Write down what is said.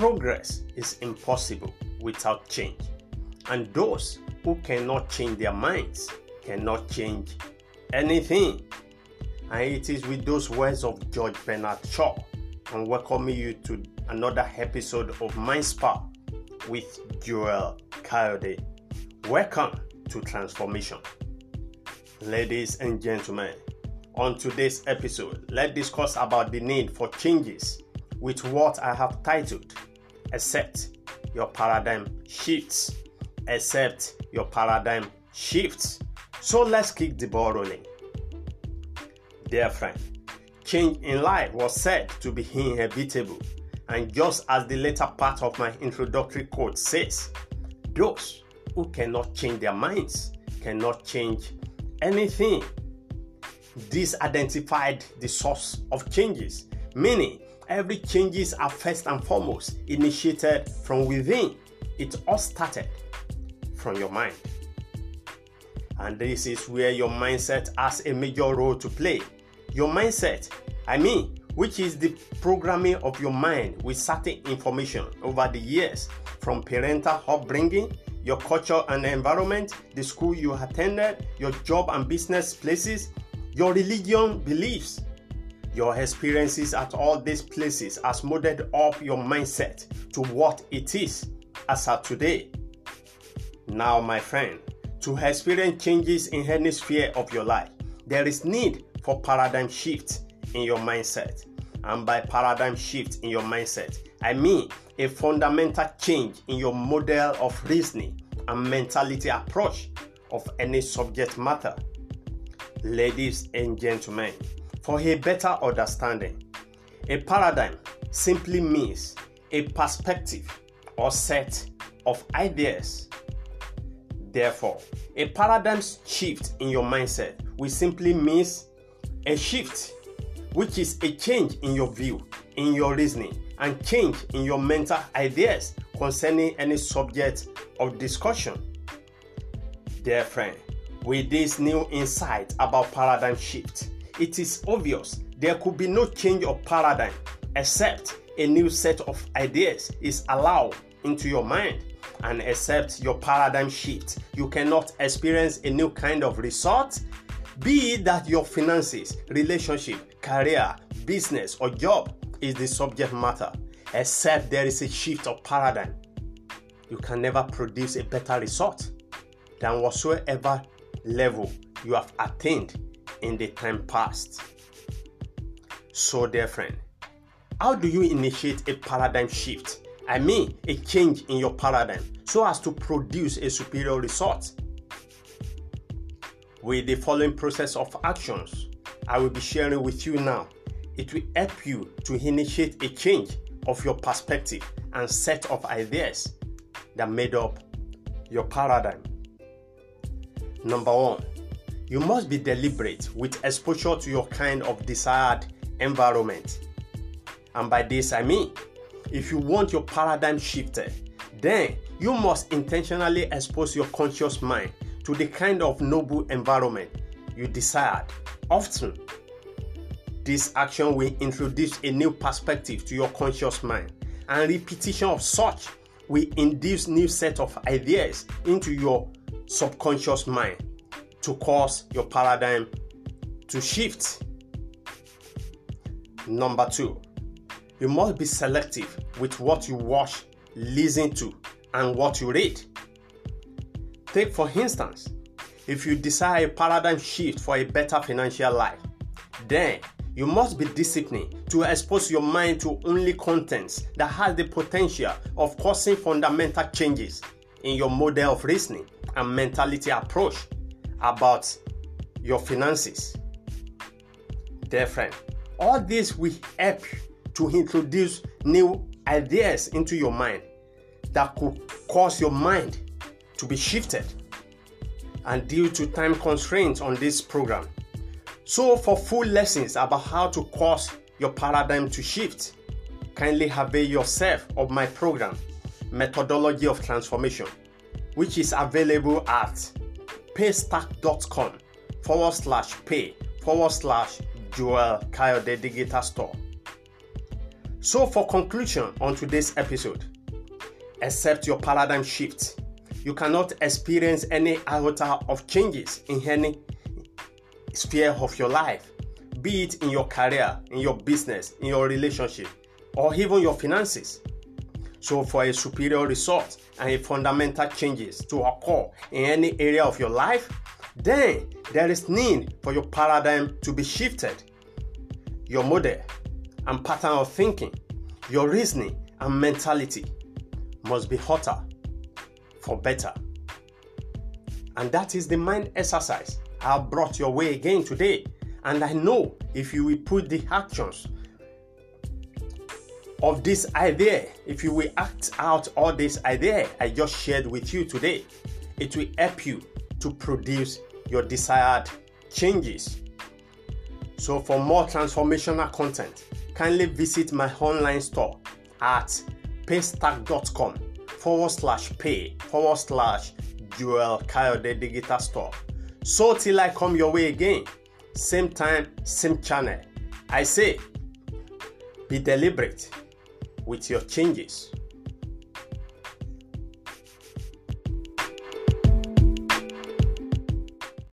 Progress is impossible without change, and those who cannot change their minds cannot change anything. And it is with those words of George Bernard Shaw, and welcoming you to another episode of Mind Spa with Joel Kayode. Welcome to Transformation. Ladies and gentlemen, on today's episode, let's discuss about the need for changes with what I have titled Accept Your Paradigm Shifts. Accept Your Paradigm Shifts. So let's kick the ball rolling. Dear friend, change in life was said to be inevitable, and just as the later part of my introductory quote says, those who cannot change their minds cannot change anything. This identified the source of changes, meaning every changes are first and foremost initiated from within. It all started from your mind. And this is where your mindset has a major role to play. Your mindset, I mean, which is the programming of your mind with certain information over the years from parental upbringing, your culture and environment, the school you attended, your job and business places, your religion beliefs, your experiences at all these places has molded up your mindset to what it is as of today. Now, my friend, to experience changes in any sphere of your life, there is need for paradigm shift in your mindset. And by paradigm shift in your mindset, I mean a fundamental change in your model of reasoning and mentality approach of any subject matter. Ladies and gentlemen, for a better understanding, a paradigm simply means a perspective or set of ideas. Therefore, a paradigm shift in your mindset will simply means a shift, which is a change in your view, in your reasoning, and change in your mental ideas concerning any subject of discussion. Dear friend, with this new insight about paradigm shift, it is obvious there could be no change of paradigm except a new set of ideas is allowed into your mind. And except your paradigm shift you cannot experience a new kind of result be it that your finances relationship career business or job is the subject matter. Except there is a shift of paradigm you can never produce a better result than whatsoever level you have attained in the time past. So, dear friend, how do you initiate a paradigm shift? I mean, a change in your paradigm so as to produce a superior result. With the following process of actions I will be sharing with you now, it will help you to initiate a change of your perspective and set of ideas that made up your paradigm. Number one, you must be deliberate with exposure to your kind of desired environment. And by this I mean, if you want your paradigm shifted, then you must intentionally expose your conscious mind to the kind of noble environment you desired. Often, this action will introduce a new perspective to your conscious mind, and repetition of such will induce new set of ideas into your subconscious mind to cause your paradigm to shift. Number two, you must be selective with what you watch, listen to, and what you read. Take, for instance, if you desire a paradigm shift for a better financial life, then you must be disciplined to expose your mind to only contents that has the potential of causing fundamental changes in your model of reasoning and mentality approach about your finances. Dear friend, all this will help to introduce new ideas into your mind that could cause your mind to be shifted. And due to time constraints on this program, so for full lessons about how to cause your paradigm to shift, kindly avail yourself of my program, Methodology of Transformation, which is available at paystack.com forward slash pay forward slash Joel Kayode Digital Store. So, for conclusion on today's episode, accept your paradigm shift. You cannot experience any iota of changes in any sphere of your life, be it in your career, in your business, in your relationship, or even your finances. So, for a superior result and a fundamental changes to occur in any area of your life, then there is need for your paradigm to be shifted. Your model and pattern of thinking, your reasoning and mentality must be hotter for better. And that is the mind exercise I have brought your way again today. And I know if you will put the actions of this idea, if you will act out all this idea I just shared with you today, it will help you to produce your desired changes. So, for more transformational content, kindly visit my online store at paystack.com forward slash pay forward slash Joel Kayode Digital Store. So, till I come your way again, same time, same channel, I say be deliberate with your changes.